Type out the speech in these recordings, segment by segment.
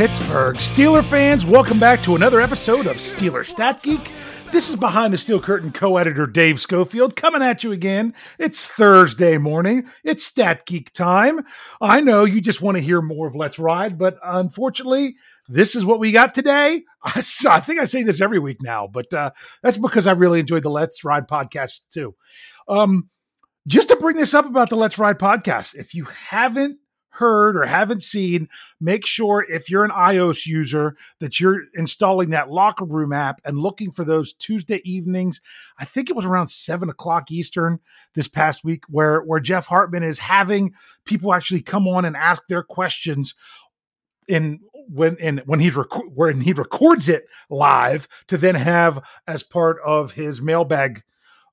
Pittsburgh Steeler fans, welcome back to another episode of Steeler Stat Geek. This is behind the steel curtain co-editor Dave Schofield coming at you again. It's Thursday morning. It's Stat Geek time. I know you just want to hear more of Let's Ride, but unfortunately, this is what we got today. I, I think I say this every week now, but uh, that's because I really enjoyed the Let's Ride podcast too. Um, just to bring this up about the Let's Ride podcast, if you haven't heard or haven't seen, make sure if you're an iOS user that you're installing that locker room app and looking for those Tuesday evenings. I think it was around seven o'clock Eastern this past week, where where Jeff Hartman is having people actually come on and ask their questions in when and when he's rec- when he records it live to then have as part of his mailbag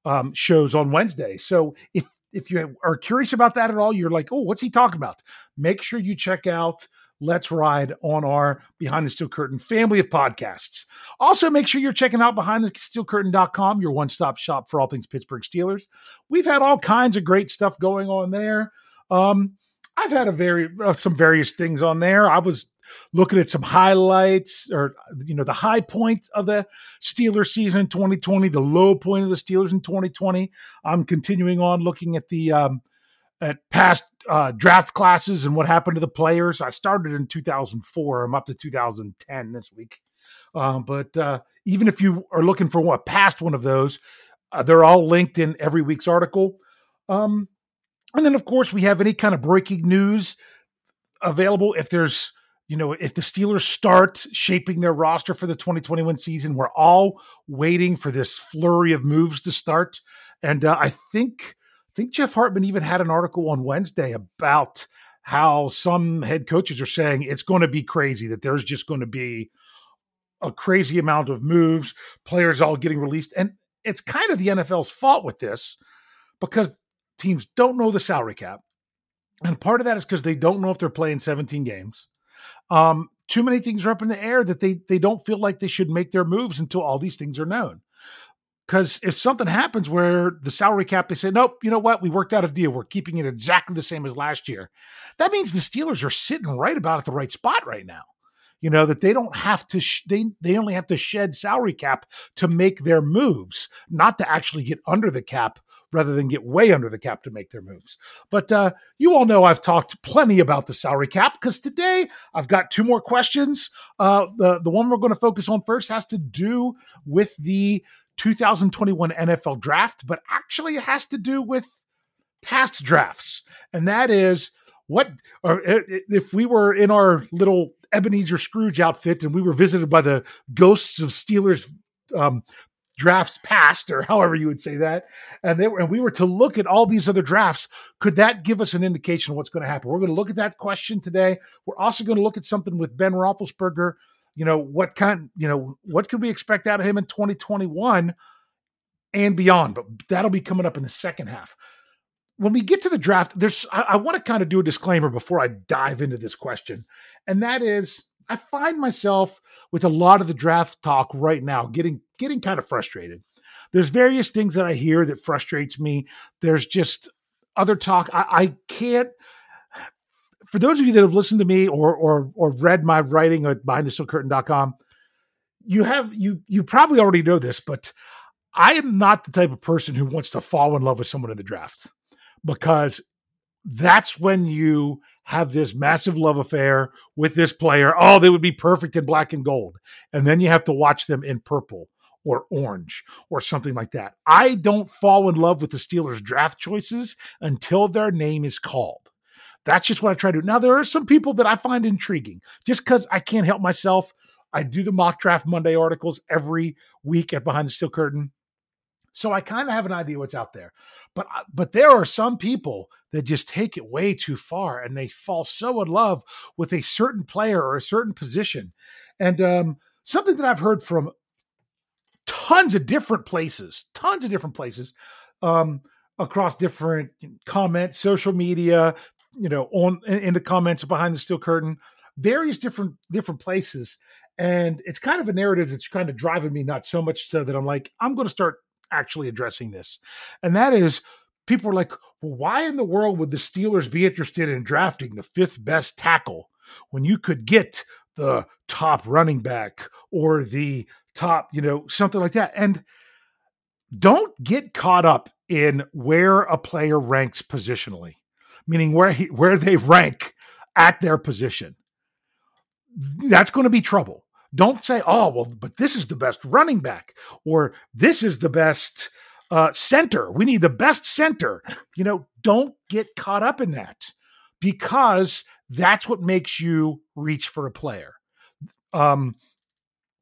um, shows on Wednesday. So if if you are curious about that at all, you're like, oh, what's he talking about? Make sure you check out Let's Ride on our Behind the Steel Curtain family of podcasts. Also, make sure you're checking out BehindTheSteelCurtain.com, your one stop shop for all things Pittsburgh Steelers. We've had all kinds of great stuff going on there. Um, I've had a very uh, some various things on there. I was looking at some highlights or you know the high point of the Steelers season 2020, the low point of the Steelers in 2020. I'm continuing on looking at the um, at past uh, draft classes and what happened to the players. I started in 2004. I'm up to 2010 this week. Um, but uh, even if you are looking for what past one of those, uh, they're all linked in every week's article. Um, and then, of course, we have any kind of breaking news available. If there's you know, if the Steelers start shaping their roster for the 2021 season, we're all waiting for this flurry of moves to start. And uh, I think I think Jeff Hartman even had an article on Wednesday about how some head coaches are saying it's going to be crazy that there's just going to be a crazy amount of moves, players all getting released, and it's kind of the NFL's fault with this because teams don't know the salary cap. And part of that is because they don't know if they're playing 17 games. Um, too many things are up in the air that they they don't feel like they should make their moves until all these things are known. Because if something happens where the salary cap, they say, nope, you know what? We worked out a deal. We're keeping it exactly the same as last year. That means the Steelers are sitting right about at the right spot right now. You know that they don't have to. Sh- they they only have to shed salary cap to make their moves, not to actually get under the cap rather than get way under the cap to make their moves. But uh, you all know I've talked plenty about the salary cap because today I've got two more questions. Uh, the the one we're going to focus on first has to do with the 2021 NFL draft, but actually it has to do with past drafts, and that is what or if we were in our little Ebenezer Scrooge outfit and we were visited by the ghosts of Steelers um, drafts past, or however you would say that, and they were, and we were to look at all these other drafts, could that give us an indication of what's going to happen? We're going to look at that question today. We're also going to look at something with Ben Roethlisberger. You know what kind? You know what could we expect out of him in 2021 and beyond? But that'll be coming up in the second half when we get to the draft, there's I, I want to kind of do a disclaimer before I dive into this question, and that is I find myself with a lot of the draft talk right now getting getting kind of frustrated. There's various things that I hear that frustrates me. There's just other talk I, I can't. For those of you that have listened to me or or or read my writing at behindthesteelcurtain.com, you have you you probably already know this, but I am not the type of person who wants to fall in love with someone in the draft because that's when you have this massive love affair with this player. Oh, they would be perfect in black and gold. And then you have to watch them in purple or orange or something like that. I don't fall in love with the Steelers draft choices until their name is called. That's just what I try to do. Now, there are some people that I find intriguing just because I can't help myself. I do the mock draft Monday articles every week at Behind the Steel Curtain. So I kind of have an idea what's out there. But but there are some people that just take it way too far and they fall so in love with a certain player or a certain position. And um, something that I've heard from tons of different places, tons of different places um, across different comments, social media, you know, on in the comments behind the steel curtain, various different different places. And it's kind of a narrative that's kind of driving me nuts so much so that I'm like, I'm going to start actually addressing this. And that is people are like, well, why in the world would the Steelers be interested in drafting the fifth best tackle when you could get the top running back or the top, you know, something like that? And don't get caught up in where a player ranks positionally, meaning where he, where they rank at their position. That's going to be trouble. Don't say, oh, well, but this is the best running back or this is the best uh, center. We need the best center. You know, don't get caught up in that because that's what makes you reach for a player. Um,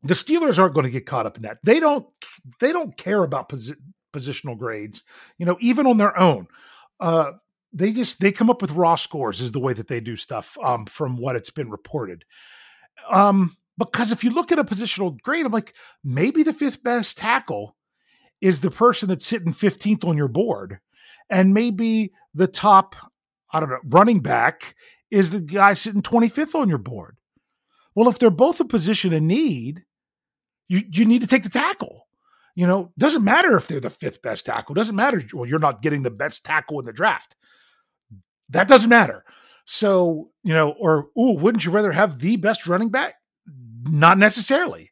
the Steelers aren't going to get caught up in that. They don't. They don't care about posi- positional grades. You know, even on their own. Uh, they just they come up with raw scores is the way that they do stuff um, from what it's been reported um, because if you look at a positional grade, I'm like, maybe the fifth best tackle is the person that's sitting 15th on your board. And maybe the top, I don't know, running back is the guy sitting 25th on your board. Well, if they're both a position in need, you, you need to take the tackle. You know, doesn't matter if they're the fifth best tackle. Doesn't matter. Well, you're not getting the best tackle in the draft. That doesn't matter. So, you know, or, ooh, wouldn't you rather have the best running back? Not necessarily.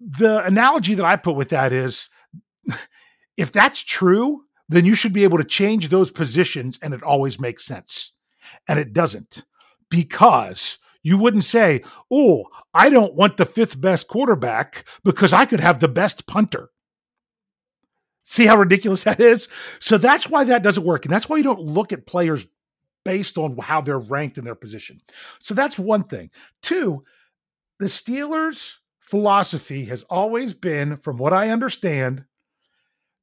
The analogy that I put with that is if that's true, then you should be able to change those positions and it always makes sense. And it doesn't because you wouldn't say, Oh, I don't want the fifth best quarterback because I could have the best punter. See how ridiculous that is? So that's why that doesn't work. And that's why you don't look at players based on how they're ranked in their position. So that's one thing. Two, the Steelers' philosophy has always been, from what I understand,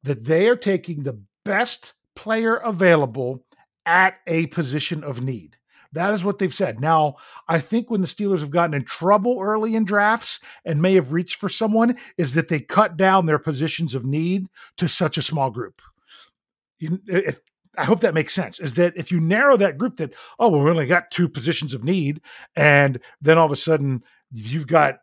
that they are taking the best player available at a position of need. That is what they've said. Now, I think when the Steelers have gotten in trouble early in drafts and may have reached for someone, is that they cut down their positions of need to such a small group. You, if, I hope that makes sense. Is that if you narrow that group, that oh, well, we only got two positions of need, and then all of a sudden you've got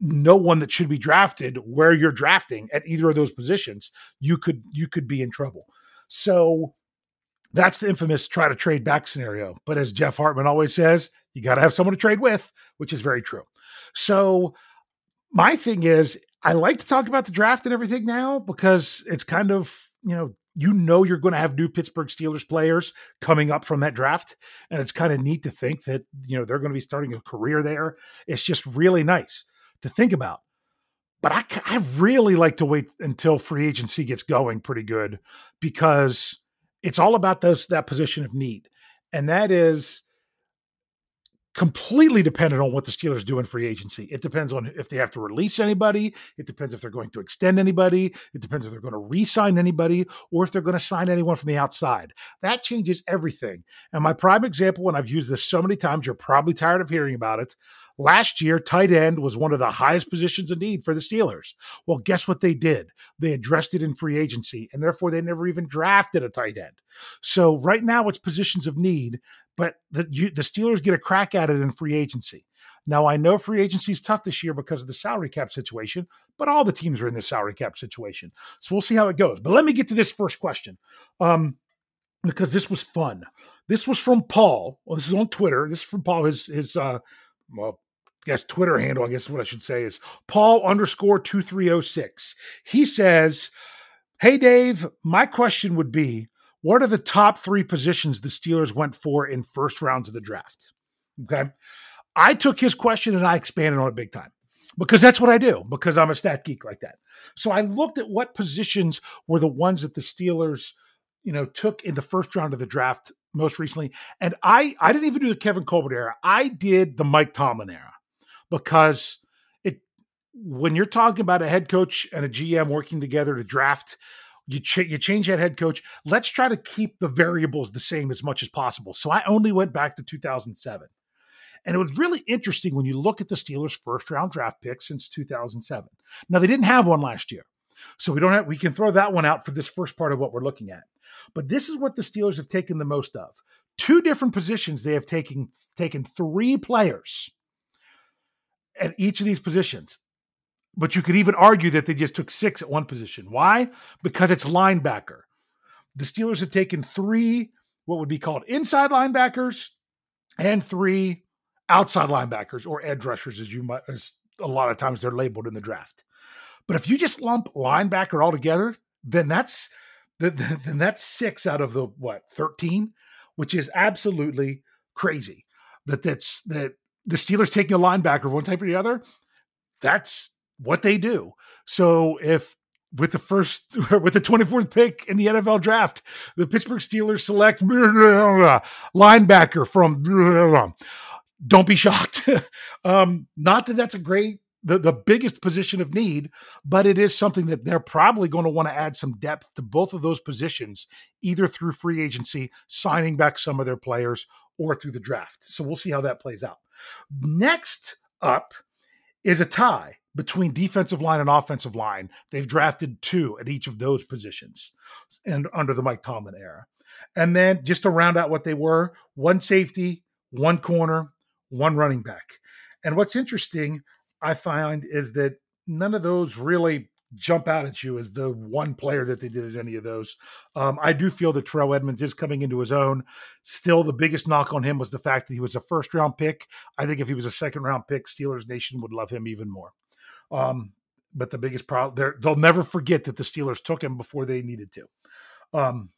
no one that should be drafted where you're drafting at either of those positions, you could you could be in trouble. So that's the infamous try to trade back scenario. But as Jeff Hartman always says, you got to have someone to trade with, which is very true. So my thing is, I like to talk about the draft and everything now because it's kind of, you know, you know you're going to have new Pittsburgh Steelers players coming up from that draft. And it's kind of neat to think that, you know, they're going to be starting a career there. It's just really nice to think about. But I, I really like to wait until free agency gets going pretty good because it's all about those that position of need. And that is completely dependent on what the Steelers do in free agency. It depends on if they have to release anybody. It depends if they're going to extend anybody. It depends if they're going to re sign anybody or if they're going to sign anyone from the outside. That changes everything. And my prime example, and I've used this so many times, you're probably tired of hearing about it. Last year, tight end was one of the highest positions in need for the Steelers. Well, guess what they did? They addressed it in free agency, and therefore they never even drafted a tight end. So right now it's positions of need, but the, you, the Steelers get a crack at it in free agency. Now, I know free agency is tough this year because of the salary cap situation, but all the teams are in this salary cap situation. So we'll see how it goes. But let me get to this first question um, because this was fun. This was from Paul. Well, this is on Twitter. This is from Paul. His, his uh, well, I guess Twitter handle, I guess what I should say is Paul underscore 2306. He says, Hey, Dave, my question would be what are the top three positions the Steelers went for in first rounds of the draft? Okay. I took his question and I expanded on it big time because that's what I do because I'm a stat geek like that. So I looked at what positions were the ones that the Steelers, you know, took in the first round of the draft most recently. And I I didn't even do the Kevin Colbert era. I did the Mike Tomlin era because it when you're talking about a head coach and a GM working together to draft you, ch- you change that head coach. Let's try to keep the variables the same as much as possible. So I only went back to 2007. And it was really interesting when you look at the Steelers' first round draft pick since 2007. Now, they didn't have one last year. So we don't have, we can throw that one out for this first part of what we're looking at. But this is what the Steelers have taken the most of. Two different positions, they have taken, taken three players at each of these positions. But you could even argue that they just took six at one position. Why? Because it's linebacker. The Steelers have taken three, what would be called inside linebackers, and three outside linebackers or edge rushers, as you might, as a lot of times they're labeled in the draft. But if you just lump linebacker all together, then that's then that's six out of the what thirteen, which is absolutely crazy. That that's that the Steelers taking a linebacker of one type or the other. That's what they do. So if with the first with the 24th pick in the NFL draft, the Pittsburgh Steelers select linebacker from don't be shocked. um, not that that's a great the, the biggest position of need, but it is something that they're probably going to want to add some depth to both of those positions, either through free agency, signing back some of their players, or through the draft. So we'll see how that plays out. Next up is a tie between defensive line and offensive line. They've drafted two at each of those positions and under the Mike Tomlin era. And then just to round out what they were, one safety, one corner, one running back. And what's interesting, I find, is that none of those really jump out at you as the one player that they did at any of those. Um, I do feel that Terrell Edmunds is coming into his own. Still, the biggest knock on him was the fact that he was a first round pick. I think if he was a second round pick, Steelers Nation would love him even more. Um, but the biggest problem, they'll never forget that the Steelers took him before they needed to. Um,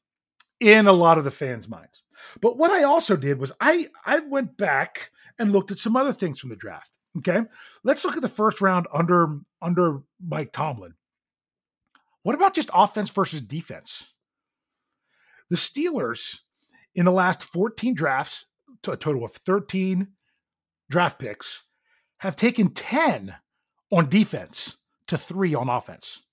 in a lot of the fans' minds. But what I also did was I I went back and looked at some other things from the draft. Okay, let's look at the first round under under Mike Tomlin. What about just offense versus defense? The Steelers in the last 14 drafts, to a total of 13 draft picks, have taken 10 on defense to three on offense.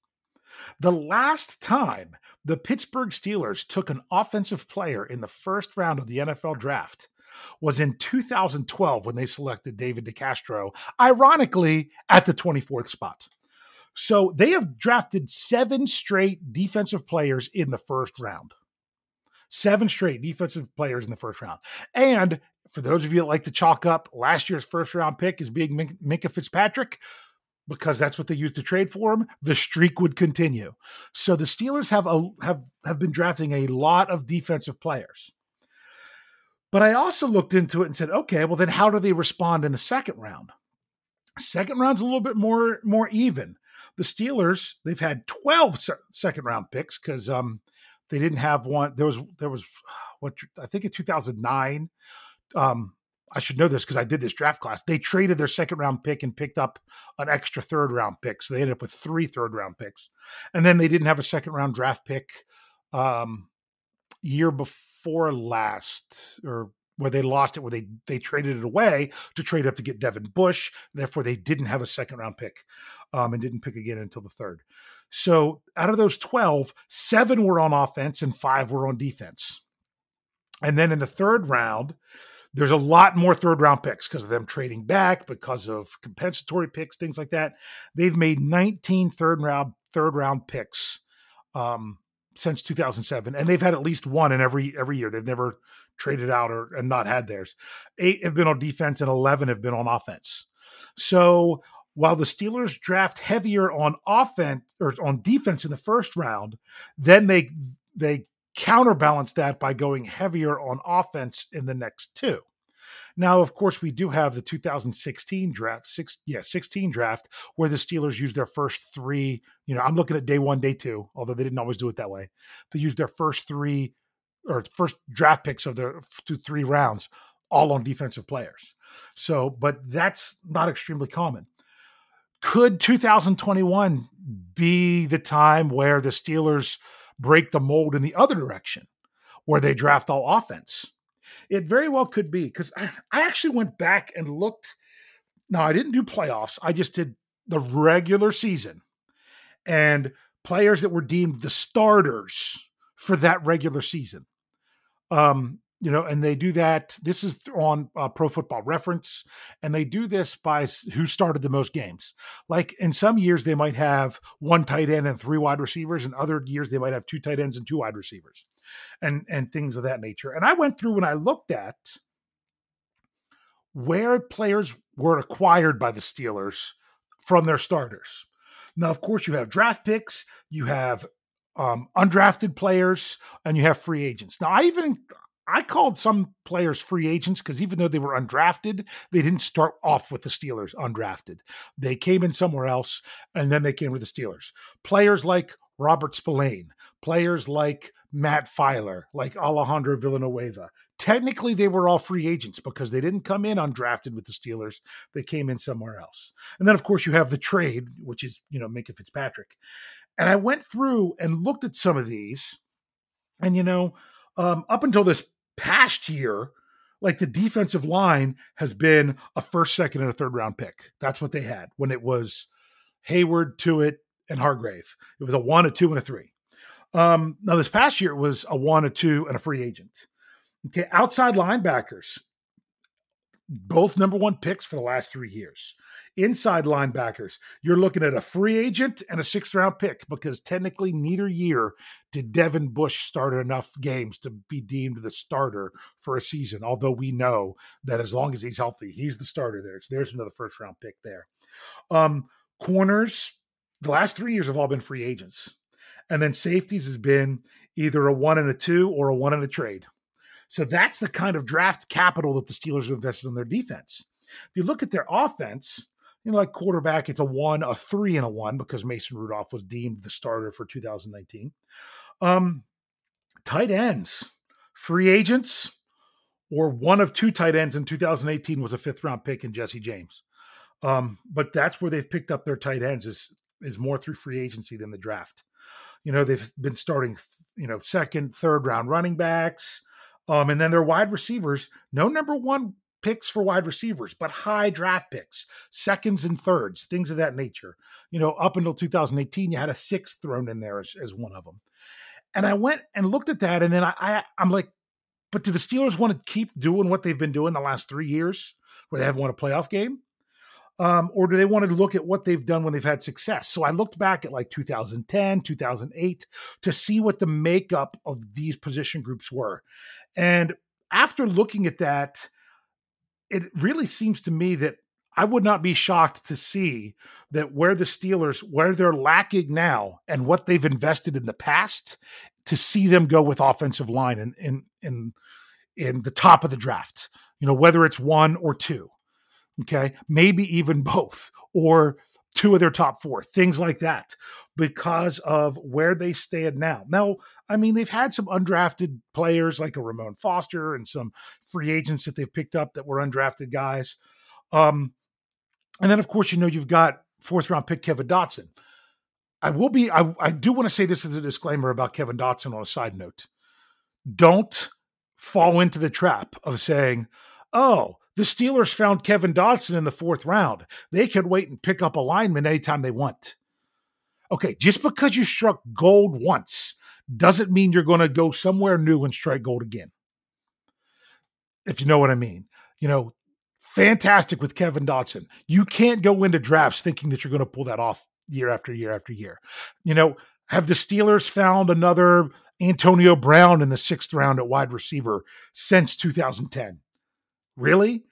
The last time the Pittsburgh Steelers took an offensive player in the first round of the NFL draft was in 2012 when they selected David DeCastro, ironically at the 24th spot. So they have drafted seven straight defensive players in the first round. Seven straight defensive players in the first round. And for those of you that like to chalk up last year's first round pick as being Minkah Fitzpatrick, because that's what they used to trade for him, the streak would continue. So the Steelers have a, have have been drafting a lot of defensive players. But I also looked into it and said, okay, well then how do they respond in the second round? Second round's a little bit more more even. The Steelers, they've had 12 se- second round picks because um, they didn't have one. There was there was what I think in 2009. Um, I should know this because I did this draft class. They traded their second round pick and picked up an extra third round pick. So they ended up with three third round picks. And then they didn't have a second round draft pick um, year before last, or where they lost it, where they they traded it away to trade up to get Devin Bush. Therefore, they didn't have a second round pick um, and didn't pick again until the third. So out of those 12, seven were on offense and five were on defense. And then in the third round, there's a lot more third round picks because of them trading back, because of compensatory picks, things like that. They've made 19 third round third round picks um, since 2007, and they've had at least one in every every year. They've never traded out or and not had theirs. Eight have been on defense, and 11 have been on offense. So while the Steelers draft heavier on offense or on defense in the first round, then they they counterbalance that by going heavier on offense in the next two. Now, of course, we do have the 2016 draft, six, yeah, 16 draft, where the Steelers used their first three. You know, I'm looking at day one, day two, although they didn't always do it that way. They used their first three or first draft picks of their two, three rounds all on defensive players. So, but that's not extremely common. Could 2021 be the time where the Steelers break the mold in the other direction, where they draft all offense? It very well could be because I actually went back and looked. No, I didn't do playoffs. I just did the regular season and players that were deemed the starters for that regular season. Um, you know, and they do that. This is on uh, Pro Football Reference, and they do this by who started the most games. Like in some years, they might have one tight end and three wide receivers, and other years they might have two tight ends and two wide receivers, and and things of that nature. And I went through and I looked at where players were acquired by the Steelers from their starters. Now, of course, you have draft picks, you have um, undrafted players, and you have free agents. Now, I even I called some players free agents because even though they were undrafted, they didn't start off with the Steelers undrafted. They came in somewhere else and then they came with the Steelers. Players like Robert Spillane, players like Matt Feiler, like Alejandro Villanueva. Technically, they were all free agents because they didn't come in undrafted with the Steelers. They came in somewhere else. And then, of course, you have the trade, which is, you know, Minkah Fitzpatrick. And I went through and looked at some of these. And, you know, um, up until this past year, like the defensive line has been a first, second, and a third round pick. That's what they had when it was Heyward, Tuitt, and Hargrave. It was a one, a two, and a three. Um, now this past year it was a one, a two, and a free agent. Okay, outside linebackers, both number one picks for the last three years. Inside linebackers, you're looking at a free agent and a sixth round pick because technically neither year did Devin Bush start enough games to be deemed the starter for a season. Although we know that as long as he's healthy, he's the starter there. So there's another first round pick there. Um, corners, the last three years have all been free agents. And then safeties has been either a one and a two or a one and a trade. So that's the kind of draft capital that the Steelers have invested in their defense. If you look at their offense, you know, like quarterback, it's a one, a three, and a one because Mason Rudolph was deemed the starter for 2019. Um, tight ends, free agents, or one of two tight ends in 2018 was a fifth round pick in Jesse James. Um, but that's where they've picked up their tight ends is is more through free agency than the draft. You know, they've been starting, you know, second, third round running backs. Um, and then their wide receivers, no number one picks for wide receivers, but high draft picks, seconds and thirds, things of that nature. You know, up until 2018, you had a sixth thrown in there as, as one of them. And I went and looked at that, and then I, I I'm like, but do the Steelers want to keep doing what they've been doing the last three years, where they haven't won a playoff game? Um, or do they want to look at what they've done when they've had success? So I looked back at like 2010, 2008 to see what the makeup of these position groups were. And after looking at that, it really seems to me that I would not be shocked to see that where the Steelers, where they're lacking now and what they've invested in the past, to see them go with offensive line in in in, in the top of the draft. You know, whether it's one or two. Okay. Maybe even both or two of their top four, things like that, because of where they stand now. Now, I mean, they've had some undrafted players like a Ramon Foster and some free agents that they've picked up that were undrafted guys. Um, and then, of course, you know, you've got fourth round pick Kevin Dotson. I will be, I, I do want to say this as a disclaimer about Kevin Dotson on a side note. Don't fall into the trap of saying, oh, the Steelers found Kevin Dotson in the fourth round. They could wait and pick up a lineman anytime they want. Okay, just because you struck gold once doesn't mean you're going to go somewhere new and strike gold again. If you know what I mean. You know, fantastic with Kevin Dotson. You can't go into drafts thinking that you're going to pull that off year after year after year. You know, have the Steelers found another Antonio Brown in the sixth round at wide receiver since 2010? Really?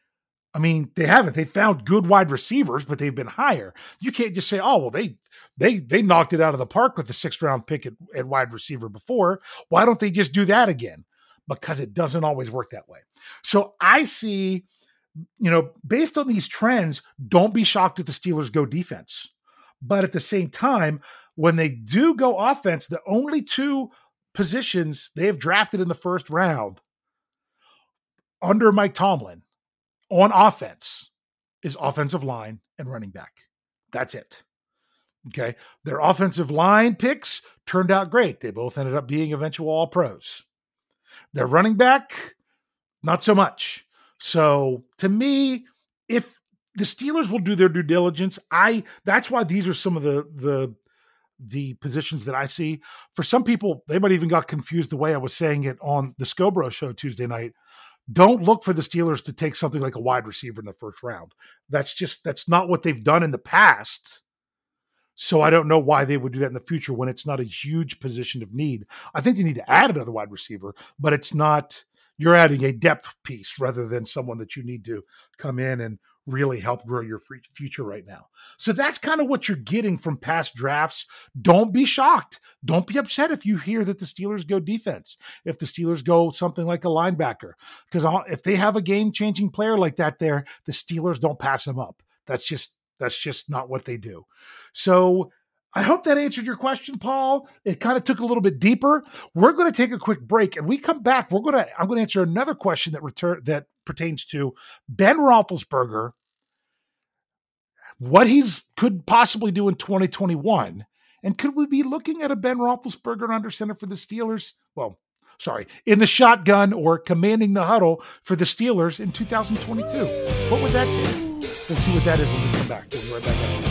I mean, they haven't. They found good wide receivers, but they've been higher. You can't just say, "Oh, well, they they they knocked it out of the park with the sixth round pick at, at wide receiver before. Why don't they just do that again?" Because it doesn't always work that way. So I see, you know, based on these trends, don't be shocked if the Steelers go defense. But at the same time, when they do go offense, the only two positions they have drafted in the first round under Mike Tomlin on offense is offensive line and running back. That's it. Okay. Their offensive line picks turned out great. They both ended up being eventual all pros. Their running back, not so much. So to me, if the Steelers will do their due diligence, I that's why these are some of the the the positions that I see. For some people, they might even got confused the way I was saying it on the Scobro show Tuesday night don't look for the Steelers to take something like a wide receiver in the first round. That's just that's not what they've done in the past. So I don't know why they would do that in the future when it's not a huge position of need. I think they need to add another wide receiver, but it's not you're adding a depth piece rather than someone that you need to come in and really help grow your future right now. So that's kind of what you're getting from past drafts. Don't be shocked. Don't be upset if you hear that the Steelers go defense, if the Steelers go something like a linebacker, because if they have a game changing player like that there, the Steelers don't pass him up. That's just that's just not what they do. So I hope that answered your question, Paul. It kind of took a little bit deeper. We're going to take a quick break, and we come back. We're going to I'm going to answer another question that return that pertains to Ben Roethlisberger, what he's could possibly do in 2021, and could we be looking at a Ben Roethlisberger under center for the Steelers? Well, sorry, in the shotgun or commanding the huddle for the Steelers in 2022. What would that do? We'll see what that is when we come back. We'll be right back.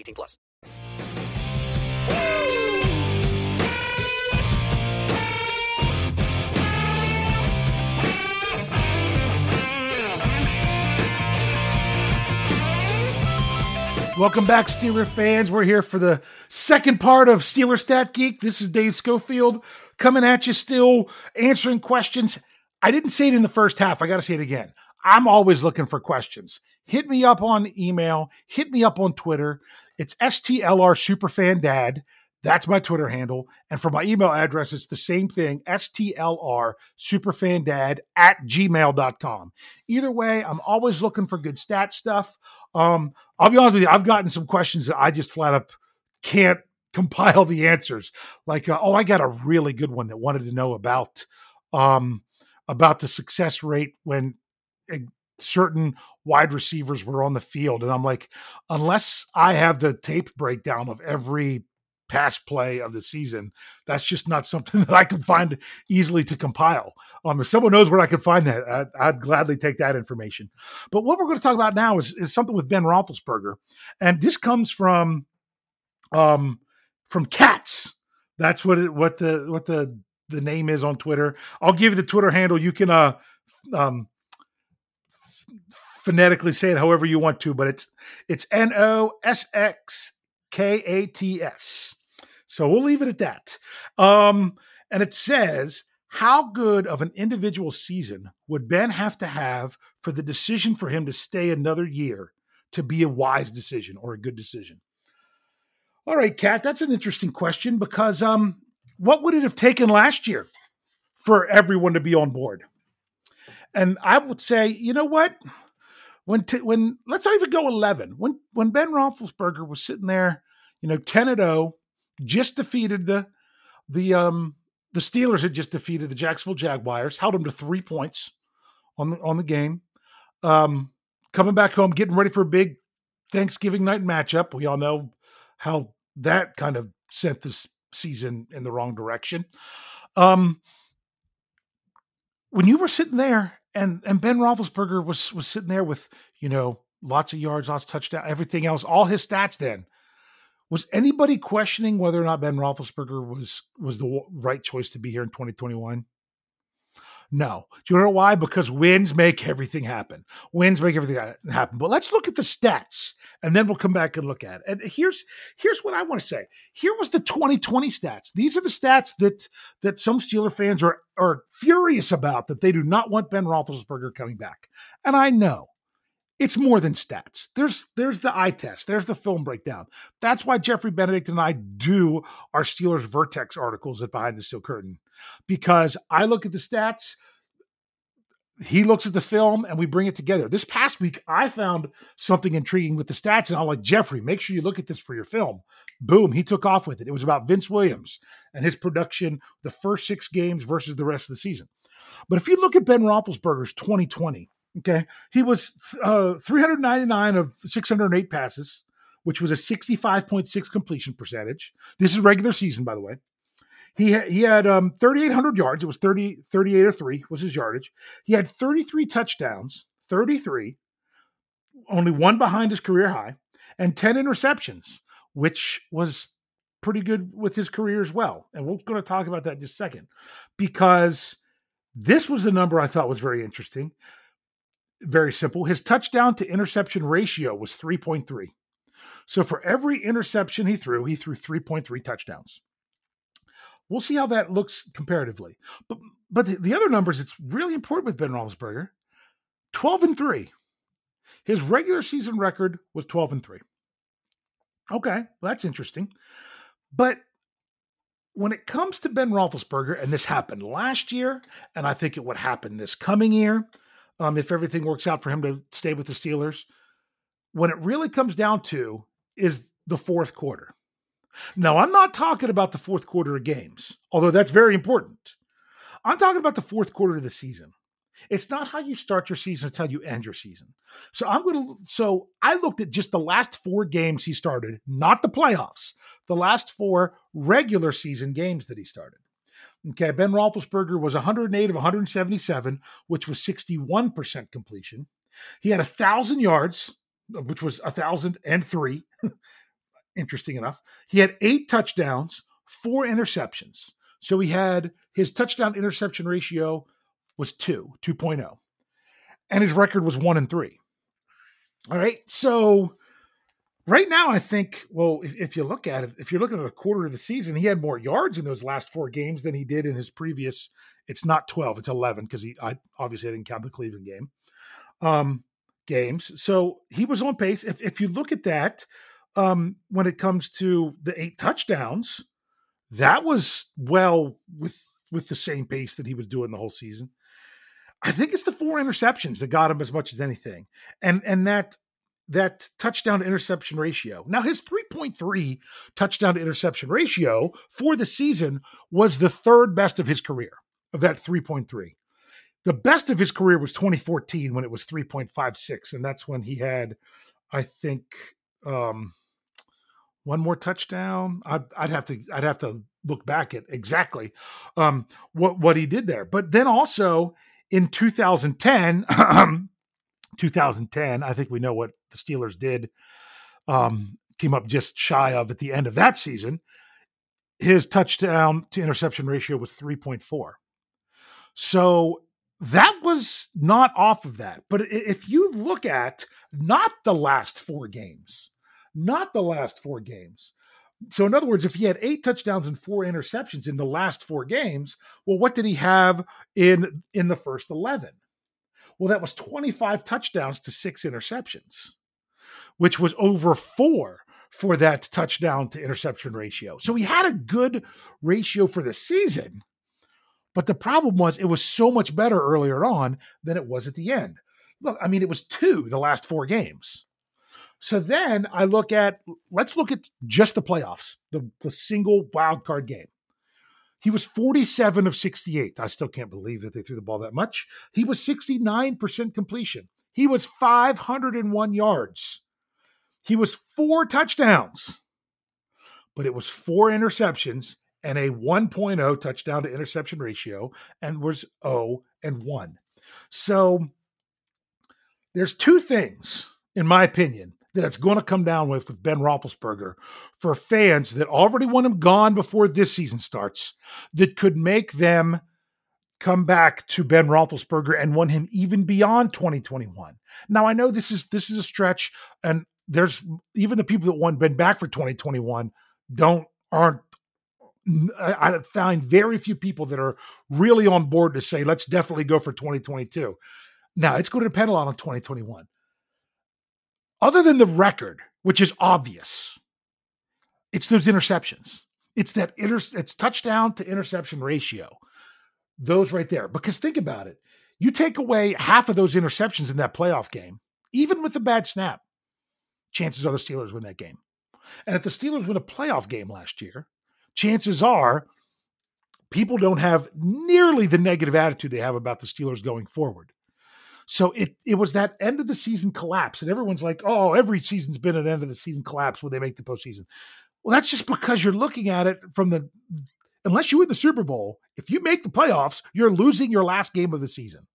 18 plus. Welcome back, Steeler fans. We're here for the second part of Steeler Stat Geek. This is Dave Schofield coming at you, still answering questions. I didn't say it in the first half. I got to say it again. I'm always looking for questions. Hit me up on email, hit me up on Twitter. It's STLR Superfan Dad. That's my Twitter handle. And for my email address, it's the same thing STLR Superfandad at gmail.com. Either way, I'm always looking for good stat stuff. Um, I'll be honest with you, I've gotten some questions that I just flat up can't compile the answers. Like, uh, oh, I got a really good one that wanted to know about um, about the success rate when certain wide receivers were on the field, and I'm like, unless I have the tape breakdown of every pass play of the season. That's just not something that I can find easily to compile. Um, if someone knows where I can find that, I'd, I'd, gladly take that information. But what we're going to talk about now is, is something with Ben Roethlisberger, and this comes from um, from Cats. That's what it, what the what the the name is on Twitter. I'll give you the Twitter handle. You can uh um phonetically say it however you want to, but it's it's N O S X K A T S. So we'll leave it at that. Um, and it says, how good of an individual season would Ben have to have for the decision for him to stay another year to be a wise decision or a good decision? All right, Kat, that's an interesting question because um, what would it have taken last year for everyone to be on board? And I would say, you know what? When t- when let's not even go eleven. When when Ben Roethlisberger was sitting there, you know, ten and zero, oh, just defeated the the um the Steelers had just defeated the Jacksonville Jaguars, held them to three points on the on the game. Um, coming back home, getting ready for a big Thanksgiving night matchup. We all know how that kind of sent this season in the wrong direction. Um, when you were sitting there and and Ben Roethlisberger was was sitting there with you know lots of yards, lots of touchdown, everything else, all his stats. Then was anybody questioning whether or not Ben Roethlisberger was was the right choice to be here in 2021? No. Do you know why? Because wins make everything happen. Wins make everything happen. But let's look at the stats and then we'll come back and look at it. And here's here's what I want to say. Here was the 2020 stats. These are the stats that that some Steeler fans are are furious about that they do not want Ben Roethlisberger coming back. And I know it's more than stats. There's there's the eye test. There's the film breakdown. That's why Jeffrey Benedict and I do our Steelers Vertex articles at Behind the Steel Curtain because I look at the stats he looks at the film and we bring it together. This past week, I found something intriguing with the stats, and I'm like, Jeffrey, make sure you look at this for your film. Boom, he took off with it. It was about Vince Williams and his production the first six games versus the rest of the season. But if you look at Ben Roethlisberger's 2020, okay, he was uh, 399 of 608 passes, which was a 65.6 completion percentage. This is regular season, by the way. He had, he had um, 3,800 yards. It was 30, 38 or 3 was his yardage. He had 33 touchdowns, 33, only one behind his career high, and 10 interceptions, which was pretty good with his career as well. And we're going to talk about that in just a second because this was the number I thought was very interesting. Very simple. His touchdown to interception ratio was 3.3. So for every interception he threw, he threw 3.3 touchdowns. We'll see how that looks comparatively. But but the, the other numbers, it's really important with Ben Roethlisberger. 12 and 3. His regular season record was 12 and 3. Okay, well, that's interesting. But when it comes to Ben Roethlisberger, and this happened last year, and I think it would happen this coming year, um, if everything works out for him to stay with the Steelers, when it really comes down to is the fourth quarter. Now, I'm not talking about the fourth quarter of games, although that's very important. I'm talking about the fourth quarter of the season. It's not how you start your season, it's how you end your season. So I'm going to, so I looked at just the last four games he started, not the playoffs, the last four regular season games that he started. Okay, Ben Roethlisberger was 108 of 177, which was 61% completion. He had a thousand yards, which was a thousand and three. interesting enough. He had eight touchdowns, four interceptions. So he had his touchdown interception ratio was two, 2.0. And his record was one and three. All right. So right now, I think, well, if, if, you look at it, if you're looking at a quarter of the season, he had more yards in those last four games than he did in his previous. It's not 12, it's 11 because he I obviously I didn't count the Cleveland game. Um, games. So he was on pace. If, if you look at that, um, when it comes to the eight touchdowns, that was well with with the same pace that he was doing the whole season. I think it's the four interceptions that got him as much as anything, and and that that touchdown to interception ratio. Now his 3.3 touchdown to interception ratio for the season was the third best of his career of that 3.3. The best of his career was 2014 when it was 3.56 and that's when he had I think um one more touchdown. I'd, I'd, have to I'd have to look back at exactly um, what what he did there. But then also in 2010, 2010, I think we know what the Steelers did. Um, came up just shy of at the end of that season. his touchdown to interception ratio was 3.4. So that was not off of that. But if you look at not the last four games, not the last four games. So, in other words, if he had eight touchdowns and four interceptions in the last four games, well, what did he have in in the first eleven? Well, that was twenty five touchdowns to six interceptions, which was over four for that touchdown to interception ratio. So he had a good ratio for the season. But the problem was it was so much better earlier on than it was at the end. Look, I mean, it was two the last four games. So then I look at let's look at just the playoffs, the, the single wild card game. He was 47 of 68. I still can't believe that they threw the ball that much. He was 69% completion. He was 501 yards. He was four touchdowns, but it was four interceptions and a 1.0 touchdown to interception ratio and was 0 and 1. So there's two things, in my opinion, that it's going to come down with with Ben Roethlisberger for fans that already want him gone before this season starts, that could make them come back to Ben Roethlisberger and want him even beyond 2021. Now I know this is this is a stretch, and there's even the people that want Ben back for 2021 don't aren't I find very few people that are really on board to say, let's definitely go for 2022. Now, it's going to depend a lot on 2021. Other than the record, which is obvious, it's those interceptions. It's that inter- it's touchdown to interception ratio. Those right there. Because think about it. You take away half of those interceptions in that playoff game, even with a bad snap, chances are the Steelers win that game. And if the Steelers win a playoff game last year, chances are people don't have nearly the negative attitude they have about the Steelers going forward. So it it was that end of the season collapse, and everyone's like, "Oh, every season's been an end of the season collapse when they make the postseason." Well, that's just because you're looking at it from the unless you win the Super Bowl, if you make the playoffs, you're losing your last game of the season.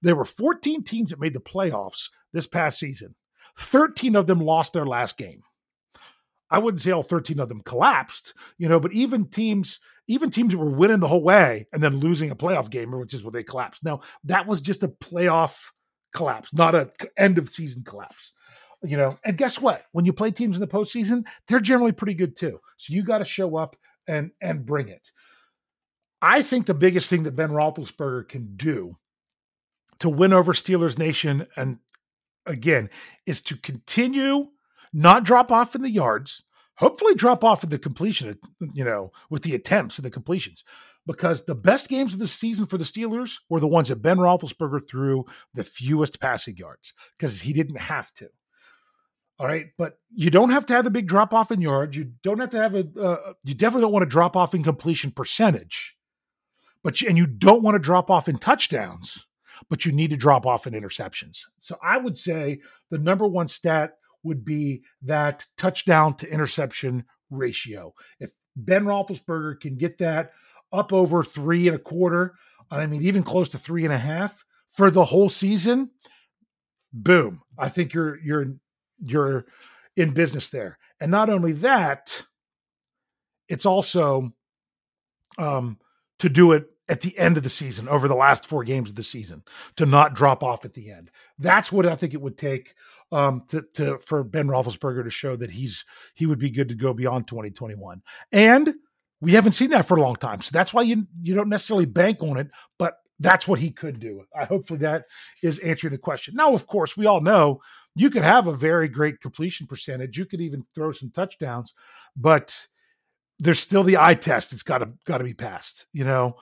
There were 14 teams that made the playoffs this past season. 13 of them lost their last game. I wouldn't say all 13 of them collapsed, you know, but even teams, even teams that were winning the whole way and then losing a playoff game, which is what they collapsed. Now, that was just a playoff collapse, not a end of season collapse. You know, and guess what? When you play teams in the postseason, they're generally pretty good too. So you got to show up and and bring it. I think the biggest thing that Ben Roethlisberger can do to win over Steelers Nation and again is to continue not drop off in the yards, hopefully drop off in the completion, you know, with the attempts and the completions. Because the best games of the season for the Steelers were the ones that Ben Roethlisberger threw the fewest passing yards because he didn't have to. All right, but you don't have to have the big drop off in yards. You don't have to have a. Uh, you definitely don't want to drop off in completion percentage, but you, and you don't want to drop off in touchdowns. But you need to drop off in interceptions. So I would say the number one stat would be that touchdown to interception ratio. If Ben Roethlisberger can get that up over three and a quarter, I mean, even close to three and a half for the whole season, boom. I think you're you're you're in business there. And not only that, it's also um, to do it at the end of the season, over the last four games of the season, to not drop off at the end. That's what I think it would take um, to, to for Ben Roethlisberger to show that he's he would be good to go beyond 2021. And we haven't seen that for a long time, so that's why you you don't necessarily bank on it, but that's what he could do. I hopefully that is answering the question. Now, of course, we all know you could have a very great completion percentage. You could even throw some touchdowns, but there's still the eye test. It's got to got to be passed. You know,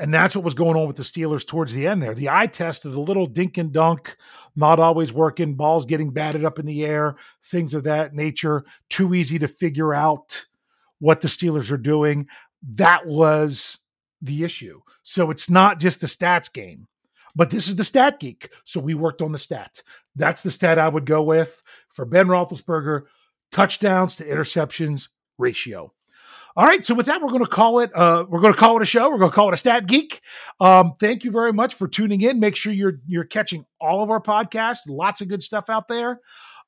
and that's what was going on with the Steelers towards the end there. The eye test of the little dink and dunk, not always working, balls getting batted up in the air, things of that nature, too easy to figure out what the Steelers are doing. That was the issue. So it's not just a stats game, but this is the stat geek. So we worked on the stat. That's the stat I would go with for Ben Roethlisberger touchdowns to interceptions ratio. All right, so with that, we're going to call it. Uh, we're going to call it a show. We're going to call it a Stat Geek. Um, thank you very much for tuning in. Make sure you're you're catching all of our podcasts. Lots of good stuff out there.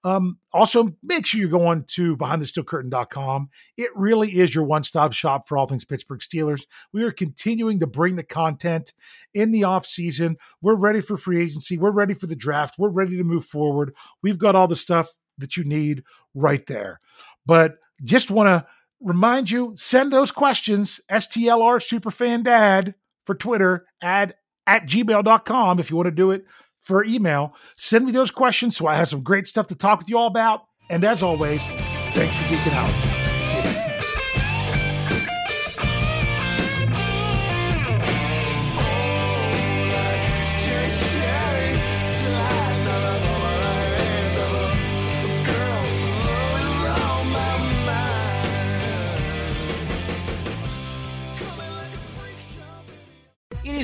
Um, also, make sure you're going to behindthesteelcurtain.com. It really is your one stop shop for all things Pittsburgh Steelers. We are continuing to bring the content in the off season. We're ready for free agency. We're ready for the draft. We're ready to move forward. We've got all the stuff that you need right there. But just want to remind you send those questions, STLR Superfan Dad for Twitter, add at gmail.com if you want to do it for email. Send me those questions so I have some great stuff to talk with you all about. And as always, thanks for geeking out.